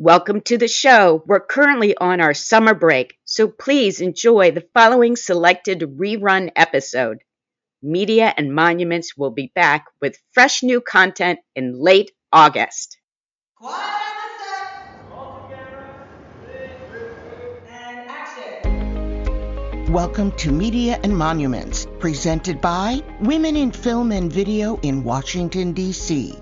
Welcome to the show. We're currently on our summer break, so please enjoy the following selected rerun episode. Media and Monuments will be back with fresh new content in late August. Welcome to Media and Monuments, presented by Women in Film and Video in Washington, D.C.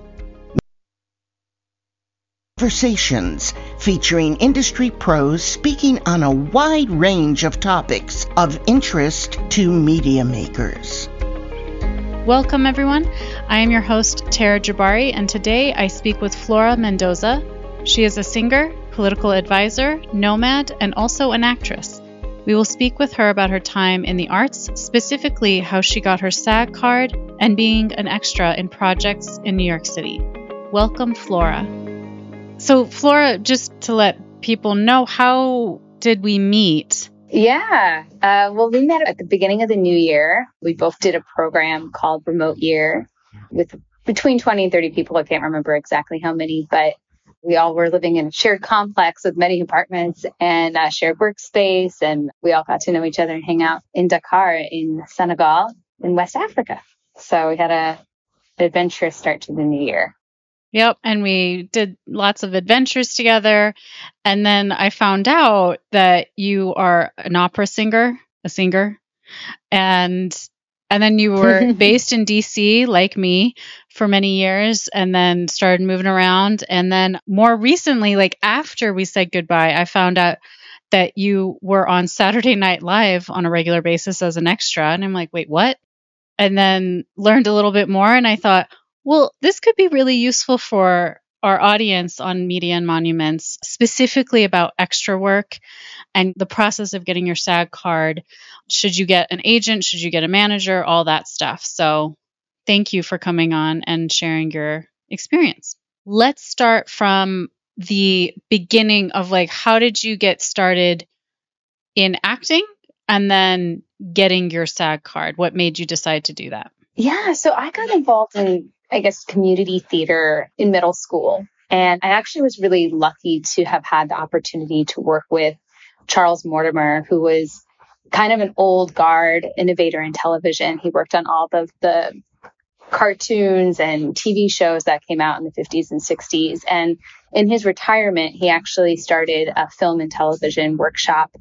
Conversations featuring industry pros speaking on a wide range of topics of interest to media makers. Welcome, everyone. I am your host, Tara Jabbari, and today I speak with Flora Mendoza. She is a singer, political advisor, nomad, and also an actress. We will speak with her about her time in the arts, specifically how she got her SAG card and being an extra in projects in New York City. Welcome, Flora. So, Flora, just to let people know, how did we meet? Yeah. Uh, well, we met at the beginning of the new year. We both did a program called Remote Year with between 20 and 30 people. I can't remember exactly how many, but we all were living in a shared complex with many apartments and a shared workspace. And we all got to know each other and hang out in Dakar in Senegal in West Africa. So we had a, adventurous start to the new year. Yep. And we did lots of adventures together. And then I found out that you are an opera singer, a singer. And and then you were based in DC like me for many years and then started moving around. And then more recently, like after we said goodbye, I found out that you were on Saturday Night Live on a regular basis as an extra. And I'm like, wait, what? And then learned a little bit more. And I thought, well, this could be really useful for our audience on Media and Monuments, specifically about extra work and the process of getting your SAG card. Should you get an agent? Should you get a manager? All that stuff. So, thank you for coming on and sharing your experience. Let's start from the beginning of like, how did you get started in acting and then getting your SAG card? What made you decide to do that? Yeah, so I got involved in I guess, community theater in middle school. And I actually was really lucky to have had the opportunity to work with Charles Mortimer, who was kind of an old guard innovator in television. He worked on all of the cartoons and TV shows that came out in the 50s and 60s. And in his retirement, he actually started a film and television workshop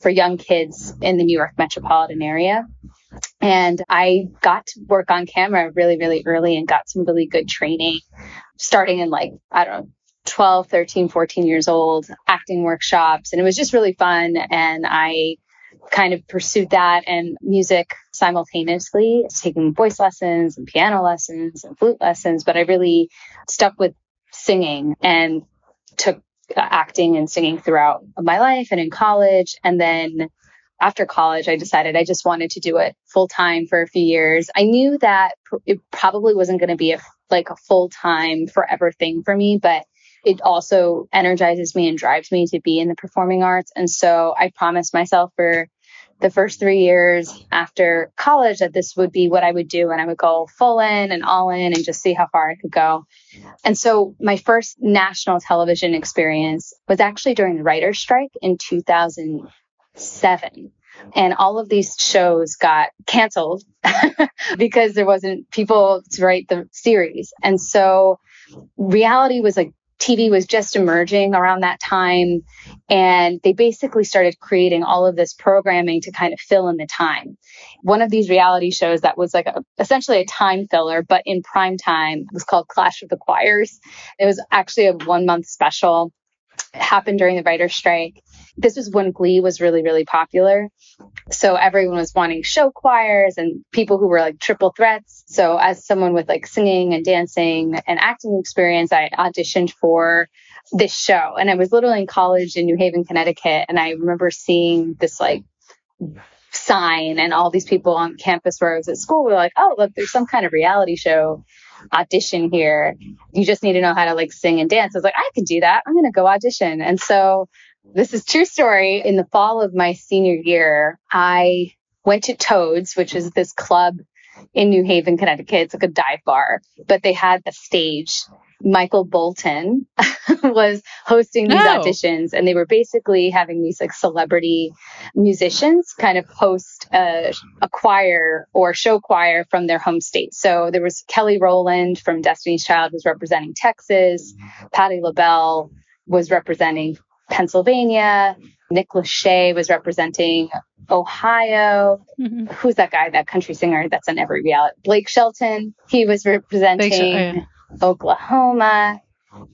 for young kids in the New York metropolitan area. And I got to work on camera really, really early and got some really good training starting in like, I don't know, 12, 13, 14 years old, acting workshops. And it was just really fun. And I kind of pursued that and music simultaneously, taking voice lessons and piano lessons and flute lessons. But I really stuck with singing and took uh, acting and singing throughout my life and in college. And then after college, I decided I just wanted to do it full time for a few years. I knew that it probably wasn't going to be a like a full time forever thing for me, but it also energizes me and drives me to be in the performing arts. And so I promised myself for the first three years after college that this would be what I would do and I would go full in and all in and just see how far I could go. And so my first national television experience was actually during the writer's strike in 2000 seven. And all of these shows got canceled because there wasn't people to write the series. And so reality was like TV was just emerging around that time. And they basically started creating all of this programming to kind of fill in the time. One of these reality shows that was like a, essentially a time filler, but in prime time was called Clash of the Choirs. It was actually a one month special. It happened during the writer's strike this was when Glee was really, really popular. So everyone was wanting show choirs and people who were like triple threats. So as someone with like singing and dancing and acting experience, I auditioned for this show. And I was literally in college in New Haven, Connecticut. And I remember seeing this like sign and all these people on campus where I was at school were like, oh, look, there's some kind of reality show audition here. You just need to know how to like sing and dance. I was like, I can do that. I'm going to go audition. And so this is true story. In the fall of my senior year, I went to Toads, which is this club in New Haven, Connecticut. It's like a dive bar, but they had a stage Michael Bolton was hosting these Oh. auditions, and they were basically having these like celebrity musicians kind of host a, a choir or show choir from their home state. So there was Kelly Rowland from Destiny's Child was representing Texas, Patti LaBelle was representing Pennsylvania, Nick Lachey was representing Ohio. Mhm. Who's that guy, that country singer that's on every reality? Blake Shelton. He was representing oh, yeah. Oklahoma.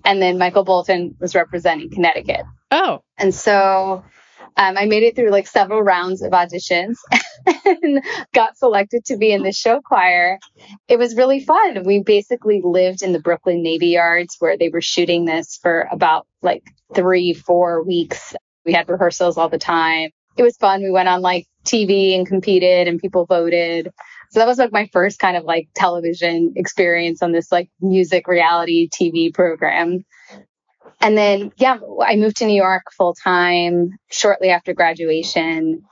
And then Michael Bolton was representing Connecticut. Oh, And so um, I made it through like several rounds of auditions and got selected to be in the show choir. It was really fun. We basically lived in the Brooklyn Navy Yards where they were shooting this for about like three, four weeks. We had rehearsals all the time. It was fun. We went on like TV and competed and people voted. So that was like my first kind of like television experience on this like music reality TV program. And then, yeah, I moved to New York full time shortly after graduation.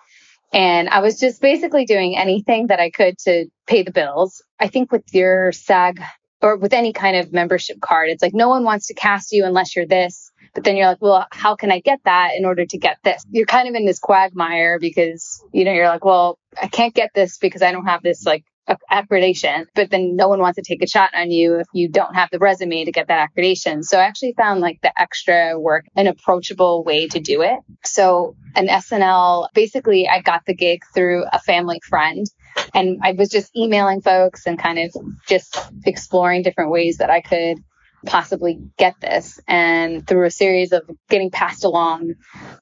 And I was just basically doing anything that I could to pay the bills. I think with your SAG or with any kind of membership card, it's like no one wants to cast you unless you're this. But then you're like, well, how can I get that in order to get this? You're kind of in this quagmire because, you know, you're like, well, I can't get this because I don't have this like accreditation. But then no one wants to take a shot on you if you don't have the resume to get that accreditation. So I actually found like the extra work an approachable way to do it. So an SNL, basically, I got the gig through a family friend. And I was just emailing folks and kind of just exploring different ways that I could possibly get this. And through a series of getting passed along,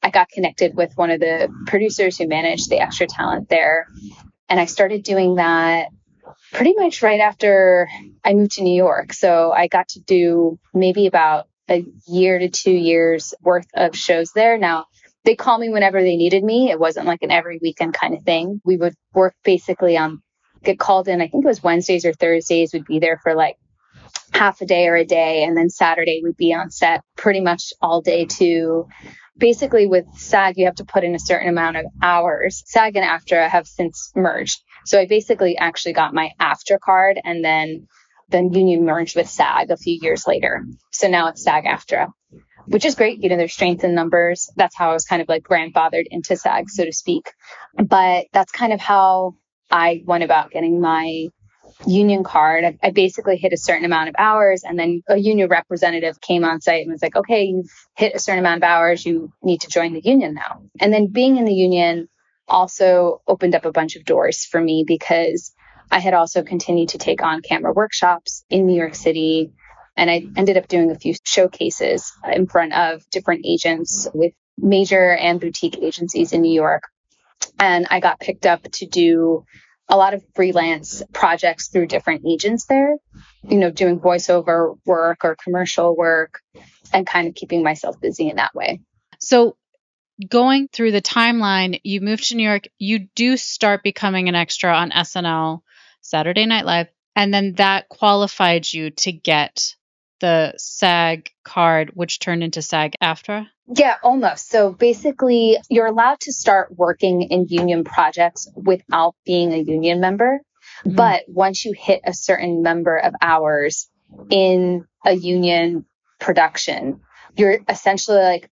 I got connected with one of the producers who managed the extra talent there. And I started doing that pretty much right after I moved to New York. So I got to do maybe about a year to two years worth of shows there. Now, they call me whenever they needed me. It wasn't like an every weekend kind of thing. We would work basically on get called in. I think it was Wednesdays or Thursdays. We'd be there for like half a day or a day. And then Saturday we'd be on set pretty much all day too. Basically with SAG, you have to put in a certain amount of hours. SAG and AFTRA have since merged. So I basically actually got my AFTRA card and then the union merged with SAG a few years later. So now it's SAG AFTRA, which is great. You know, there's strength in numbers. That's how I was kind of like grandfathered into SAG, so to speak. But that's kind of how I went about getting my union card. I, basically hit a certain amount of hours and then a union representative came on site and was like, okay, you've hit a certain amount of hours. You need to join the union now. And then being in the union also opened up a bunch of doors for me because I had also continued to take on camera workshops in New York City. And I ended up doing a few showcases in front of different agents with major and boutique agencies in New York. And I got picked up to do a lot of freelance projects through different agents there, you know, doing voiceover work or commercial work and kind of keeping myself busy in that way. so going through the timeline, you moved to New York. You do start becoming an extra on SNL, Saturday Night Live, and then that qualified you to get the SAG card, which turned into SAG AFTRA. Yeah, almost. So basically, you're allowed to start working in union projects without being a union member. Mhm. But once you hit a certain number of hours in a union production, you're essentially like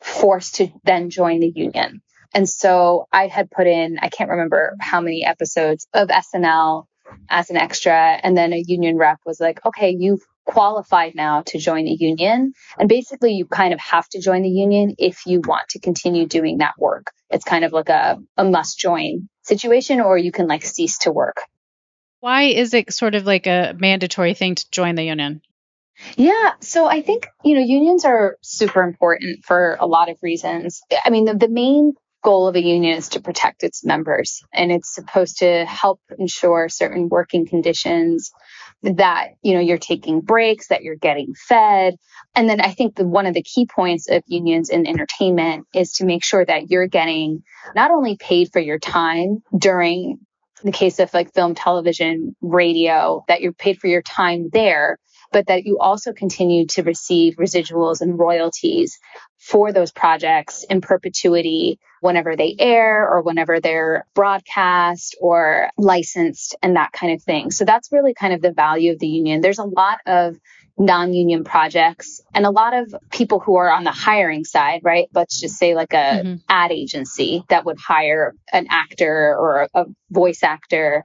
forced to then join the union. And so I had put in, I can't remember how many episodes of SNL as an extra. And then a union rep was like, okay, you've qualified now to join the union. And basically, you kind of have to join the union if you want to continue doing that work. It's kind of like a, a must join situation, or you can like cease to work. Why is it sort of like a mandatory thing to join the union? Yeah. So I think, you know, unions are super important for a lot of reasons. I mean, the, the main goal of a union is to protect its members, and it's supposed to help ensure certain working conditions that, you know, you're taking breaks, that you're getting fed. And then I think the, one of the key points of unions in entertainment is to make sure that you're getting not only paid for your time during the case of like film, television, radio, that you're paid for your time there, but that you also continue to receive residuals and royalties for those projects in perpetuity whenever they air or whenever they're broadcast or licensed and that kind of thing. So that's really kind of the value of the union. There's a lot of non-union projects and a lot of people who are on the hiring side, right? Let's just say like a mm-hmm. ad agency that would hire an actor or a, a voice actor.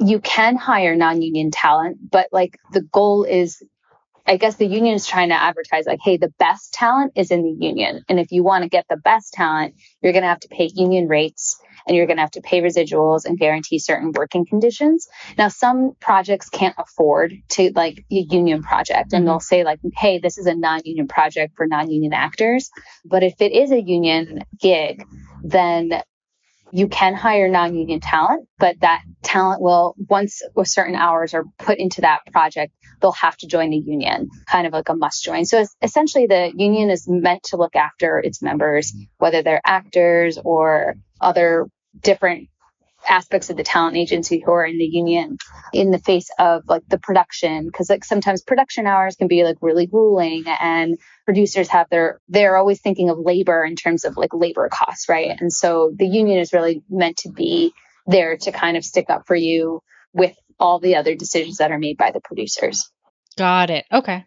You can hire non-union talent, but like the goal is I guess the union is trying to advertise like, hey, the best talent is in the union. And if you want to get the best talent, you're going to have to pay union rates and you're going to have to pay residuals and guarantee certain working conditions. Now, some projects can't afford to like a union project and they'll mm-hmm. say like, hey, this is a non-union project for non-union actors. But if it is a union gig, then you can hire non-union talent, but that talent will, once certain hours are put into that project, they'll have to join the union, kind of like a must join. So essentially, the union is meant to look after its members, whether they're actors or other different aspects of the talent agency who are in the union in the face of like the production because like sometimes production hours can be like really grueling and producers have their they're always thinking of labor in terms of like labor costs right and so the union is really meant to be there to kind of stick up for you with all the other decisions that are made by the producers. Got it. Okay.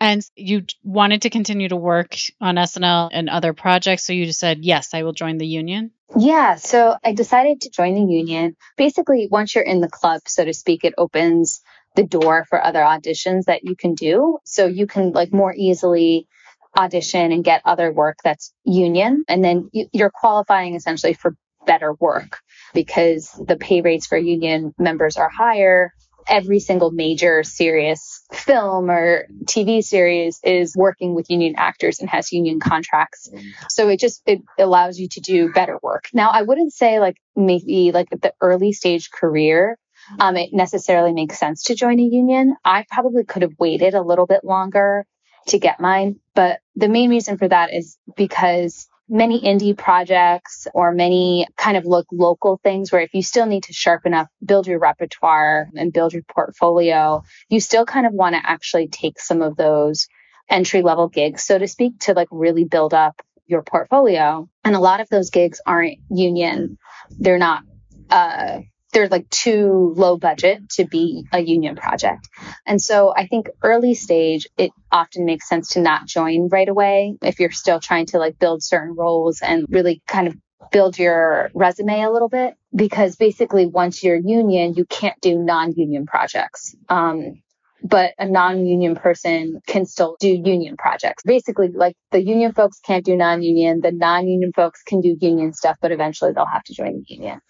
And you wanted to continue to work on SNL and other projects. So you just said, yes, I will join the union. Yeah. So I decided to join the union. Basically, once you're in the club, so to speak, it opens the door for other auditions that you can do. So you can like more easily audition and get other work that's union. And then you're qualifying essentially for better work because the pay rates for union members are higher. Every single major serious film or TV series is working with union actors and has union contracts. So it just it allows you to do better work. Now I wouldn't say like maybe like at the early stage career um, it necessarily makes sense to join a union. I probably could have waited a little bit longer to get mine, but the main reason for that is because many indie projects or many kind of look local things where if you still need to sharpen up, build your repertoire and build your portfolio, you still kind of want to actually take some of those entry level gigs, so to speak, to like really build up your portfolio. And a lot of those gigs aren't union. They're not, uh, they're like too low budget to be a union project. And so I think early stage, it often makes sense to not join right away if you're still trying to like build certain roles and really kind of build your resume a little bit because basically once you're union, you can't do non-union projects. Um, but a non-union person can still do union projects. Basically, like the union folks can't do non-union, the non-union folks can do union stuff, but eventually they'll have to join the union.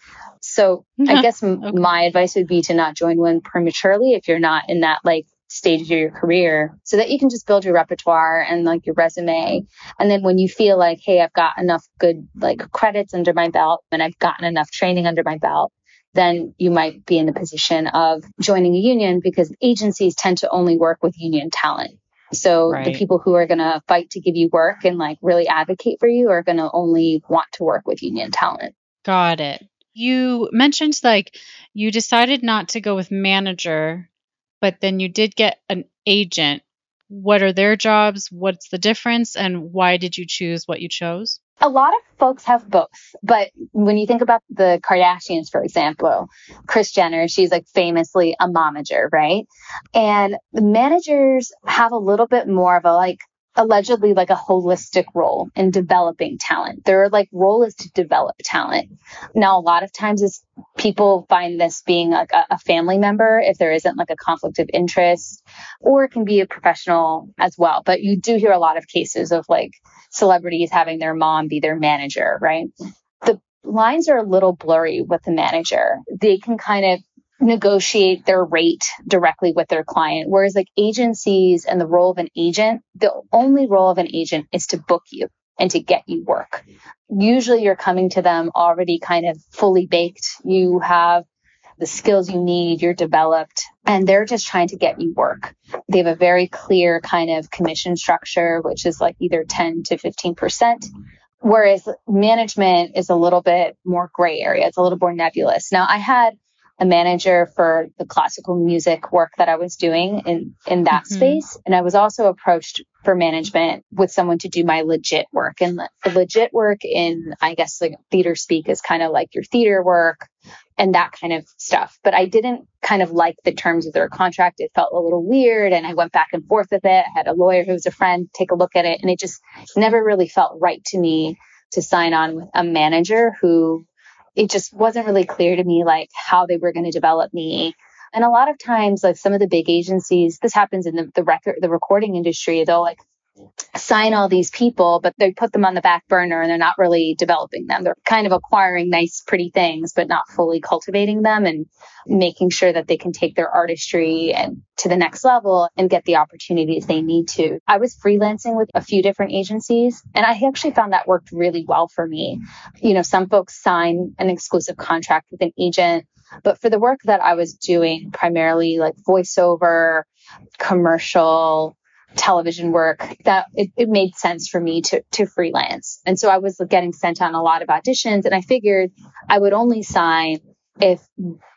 So I guess okay. my advice would be to not join one prematurely if you're not in that like stage of your career so that you can just build your repertoire and like your resume. And then when you feel like, hey, I've got enough good like credits under my belt and I've gotten enough training under my belt, then you might be in the position of joining a union because agencies tend to only work with union talent. So right. the people who are going to fight to give you work and like really advocate for you are going to only want to work with union talent. Got it. You mentioned like you decided not to go with manager, but then you did get an agent. What are their jobs? What's the difference? And why did you choose what you chose? A lot of folks have both, but when you think about the Kardashians, for example, Kris Jenner, she's like famously a momager, right? And managers have a little bit more of a like allegedly like a holistic role in developing talent. Their like role is to develop talent. Now, a lot of times is people find this being like a, a, family member if there isn't like a conflict of interest, or it can be a professional as well. But you do hear a lot of cases of like celebrities having their mom be their manager, right? The lines are a little blurry with the manager. They can kind of negotiate their rate directly with their client. Whereas like agencies and the role of an agent, the only role of an agent is to book you and to get you work. Usually you're coming to them already kind of fully baked. You have the skills you need, you're developed, and they're just trying to get you work. They have a very clear kind of commission structure, which is like either 10 to 15%. Whereas management is a little bit more gray area. It's a little more nebulous. Now I had a manager for the classical music work that I was doing in, in that mm-hmm. space. And I was also approached for management with someone to do my legit work. And the legit work in, I guess, like theater speak is kind of like your theater work and that kind of stuff. But I didn't kind of like the terms of their contract. It felt a little weird. And I went back and forth with it. I had a lawyer who was a friend take a look at it. And it just never really felt right to me to sign on with a manager who it just wasn't really clear to me like how they were going to develop me. And a lot of times, like some of the big agencies, this happens in the, the record, the recording industry, they'll like sign all these people, but they put them on the back burner and they're not really developing them. They're kind of acquiring nice, pretty things, but not fully cultivating them and making sure that they can take their artistry and to the next level and get the opportunities they need to. I was freelancing with a few different agencies and I actually found that worked really well for me. You know, some folks sign an exclusive contract with an agent, but for the work that I was doing, primarily like voiceover, commercial, television work that it, it, made sense for me to to freelance. And so I was getting sent on a lot of auditions and I figured I would only sign if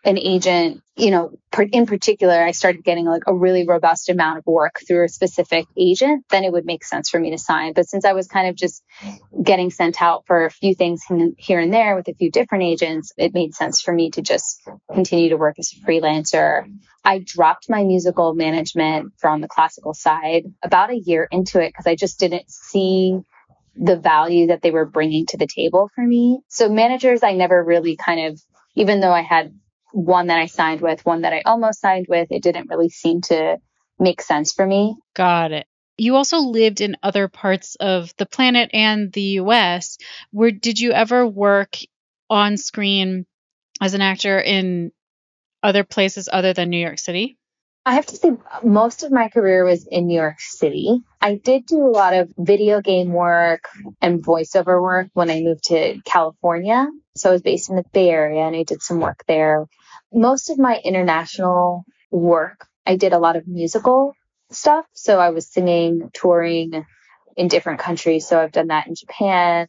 an agent, you know, in particular, I started getting like a really robust amount of work through a specific agent, then it would make sense for me to sign. But since I was kind of just getting sent out for a few things here and there with a few different agents, it made sense for me to just continue to work as a freelancer. I dropped my musical management from the classical side about a year into it because I just didn't see the value that they were bringing to the table for me. So managers, I never really kind of even though I had one that I signed with, one that I almost signed with, it didn't really seem to make sense for me. Got it. You also lived in other parts of the planet and the US. Where did you ever work on screen as an actor in other places other than New York City? I have to say, most of my career was in New York City. I did do a lot of video game work and voiceover work when I moved to California. So I was based in the Bay Area and I did some work there. Most of my international work, I did a lot of musical stuff. So I was singing, touring in different countries. So I've done that in Japan,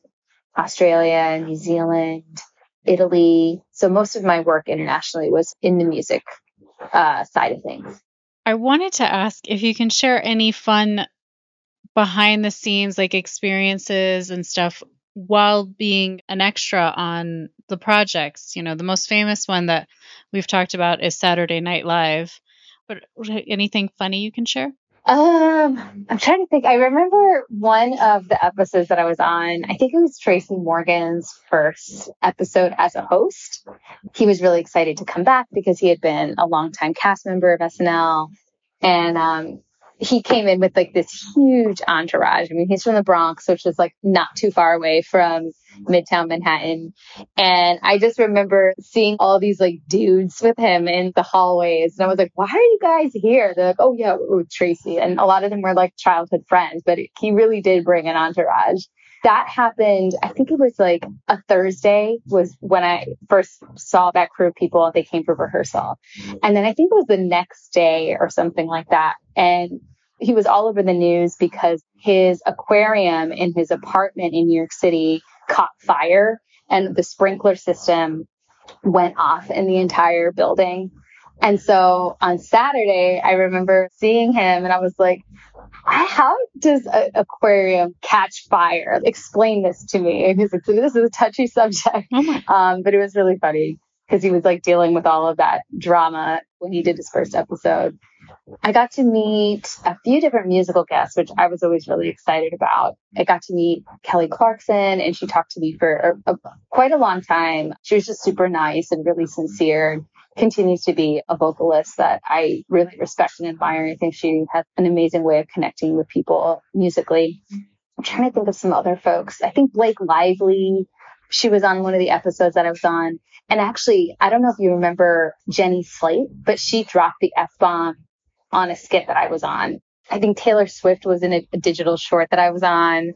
Australia, New Zealand, Italy. So most of my work internationally was in the music uh, side of things. I wanted to ask if you can share any fun behind the scenes like experiences and stuff while being an extra on the projects. You know, the most famous one that we've talked about is Saturday Night Live. But anything funny you can share? Um, I'm trying to think. I remember one of the episodes that I was on. I think it was Tracy Morgan's first episode as a host. He was really excited to come back because he had been a longtime cast member of SNL. And um, he came in with like this huge entourage. I mean, he's from the Bronx, which is like not too far away from Midtown Manhattan. And I just remember seeing all these like dudes with him in the hallways. And I was like, why are you guys here? They're like, oh yeah, with Tracy. And a lot of them were like childhood friends, but he really did bring an entourage. That happened, I think it was like a Thursday was when I first saw that crew of people. They came for rehearsal. And then I think it was the next day or something like that. And he was all over the news because his aquarium in his apartment in New York City caught fire and the sprinkler system went off in the entire building. And so on Saturday, I remember seeing him and I was like, how does an aquarium catch fire? Explain this to me. And he's like, this is a touchy subject. Oh um, but it was really funny because he was like dealing with all of that drama when he did his first episode. I got to meet a few different musical guests, which I was always really excited about. I got to meet Kelly Clarkson and she talked to me for a, a, quite a long time. She was just super nice and really sincere continues to be a vocalist that I really respect and admire. I think she has an amazing way of connecting with people musically. I'm trying to think of some other folks. I think Blake Lively, she was on one of the episodes that I was on. And actually, I don't know if you remember Jenny Slate, but she dropped the F bomb on a skit that I was on. I think Taylor Swift was in a, a digital short that I was on.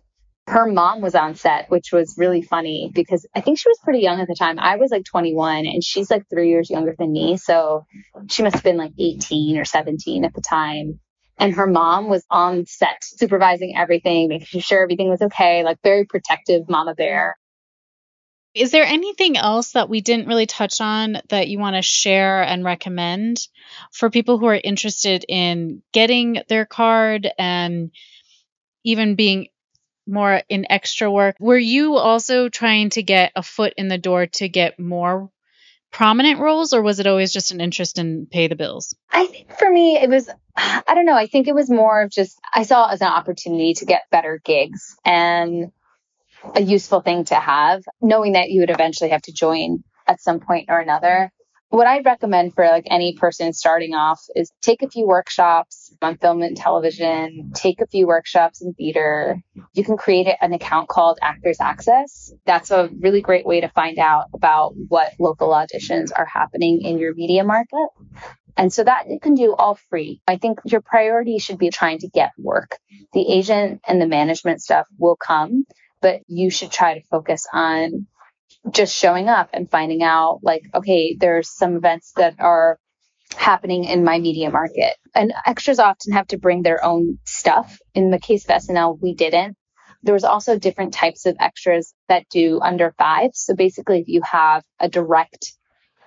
Her mom was on set, which was really funny because I think she was pretty young at the time. I was like 21 and she's like three years younger than me. So she must have been like 18 or 17 at the time. And her mom was on set supervising everything, making sure everything was okay, like very protective mama bear. Is there anything else that we didn't really touch on that you want to share and recommend for people who are interested in getting their card and even being more in extra work? Were you also trying to get a foot in the door to get more prominent roles or was it always just an interest in pay the bills? I think for me, it was, I don't know, I think it was more of just, I saw it as an opportunity to get better gigs and a useful thing to have, knowing that you would eventually have to join at some point or another. What I'd recommend for like any person starting off is take a few workshops on film and television, take a few workshops in theater. You can create an account called Actors Access. That's a really great way to find out about what local auditions are happening in your media market. And so that you can do all free. I think your priority should be trying to get work. The agent and the management stuff will come, but you should try to focus on just showing up and finding out like, okay, there's some events that are happening in my media market. And extras often have to bring their own stuff. In the case of SNL, we didn't. There was also different types of extras that do under five. So basically, if you have a direct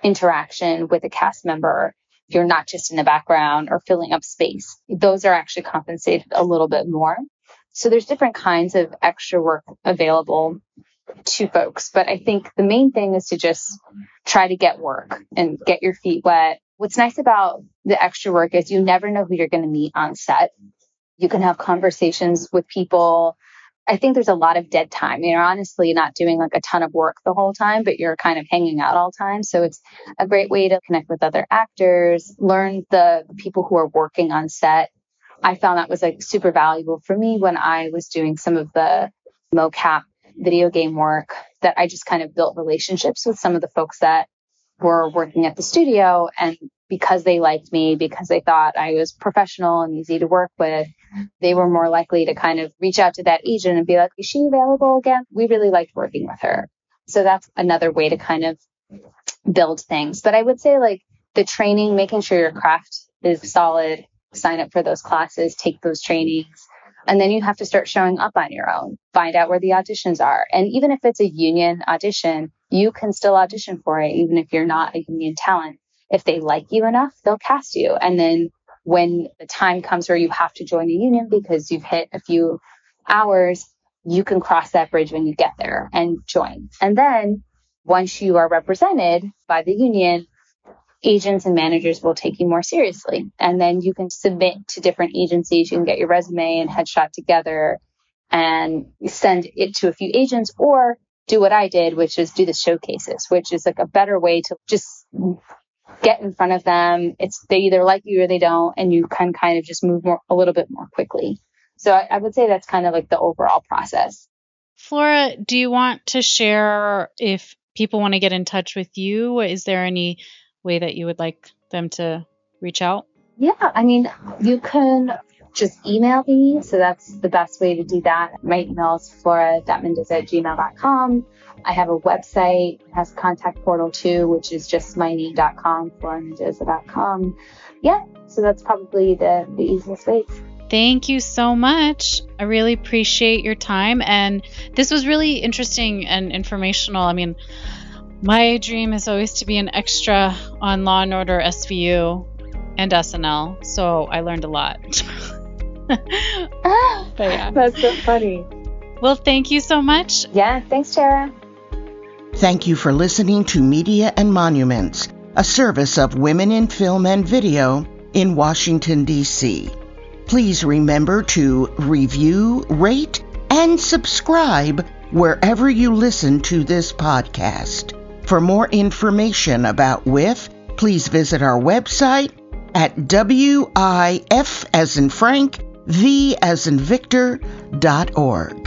interaction with a cast member, you're not just in the background or filling up space. Those are actually compensated a little bit more. So there's different kinds of extra work available to folks. But I think the main thing is to just try to get work and get your feet wet. What's nice about the extra work is you never know who you're going to meet on set. You can have conversations with people. I think there's a lot of dead time. You're honestly not doing like a ton of work the whole time, but you're kind of hanging out all the time. So it's a great way to connect with other actors, learn the people who are working on set. I found that was like super valuable for me when I was doing some of the mocap video game work that I just kind of built relationships with some of the folks that were working at the studio. And because they liked me, because they thought I was professional and easy to work with, they were more likely to kind of reach out to that agent and be like, is she available again? We really liked working with her. So that's another way to kind of build things. But I would say like the training, making sure your craft is solid, sign up for those classes, take those trainings, and then you have to start showing up on your own, find out where the auditions are. And even if it's a union audition, you can still audition for it, even if you're not a union talent. If they like you enough, they'll cast you. And then when the time comes where you have to join a union because you've hit a few hours, you can cross that bridge when you get there and join. And then once you are represented by the union, agents and managers will take you more seriously. And then you can submit to different agencies. You can get your resume and headshot together and send it to a few agents or do what I did, which is do the showcases, which is like a better way to just get in front of them. It's they either like you or they don't, and you can kind of just move more a little bit more quickly. So I, I would say that's kind of like the overall process. Flora, do you want to share if people want to get in touch with you? Is there any way that you would like them to reach out? Yeah, I mean, you can just email me. So that's the best way to do that. My email is flora.mendez at gmail.com. I have a website, it has a contact portal too, which is just my myname.com, floramendoza.com. Yeah, so that's probably the, the easiest ways. Thank you so much. I really appreciate your time. And this was really interesting and informational. I mean, my dream is always to be an extra on Law and Order SVU and SNL, so I learned a lot. but yeah. That's so funny. Well, thank you so much. Yeah, thanks, Tara. Thank you for listening to Media and Monuments, a service of Women in Film and Video in Washington, D.C. Please remember to review, rate, and subscribe wherever you listen to this podcast. For more information about WIF, please visit our website at WIF as in Frank, V as in Victor, dot org.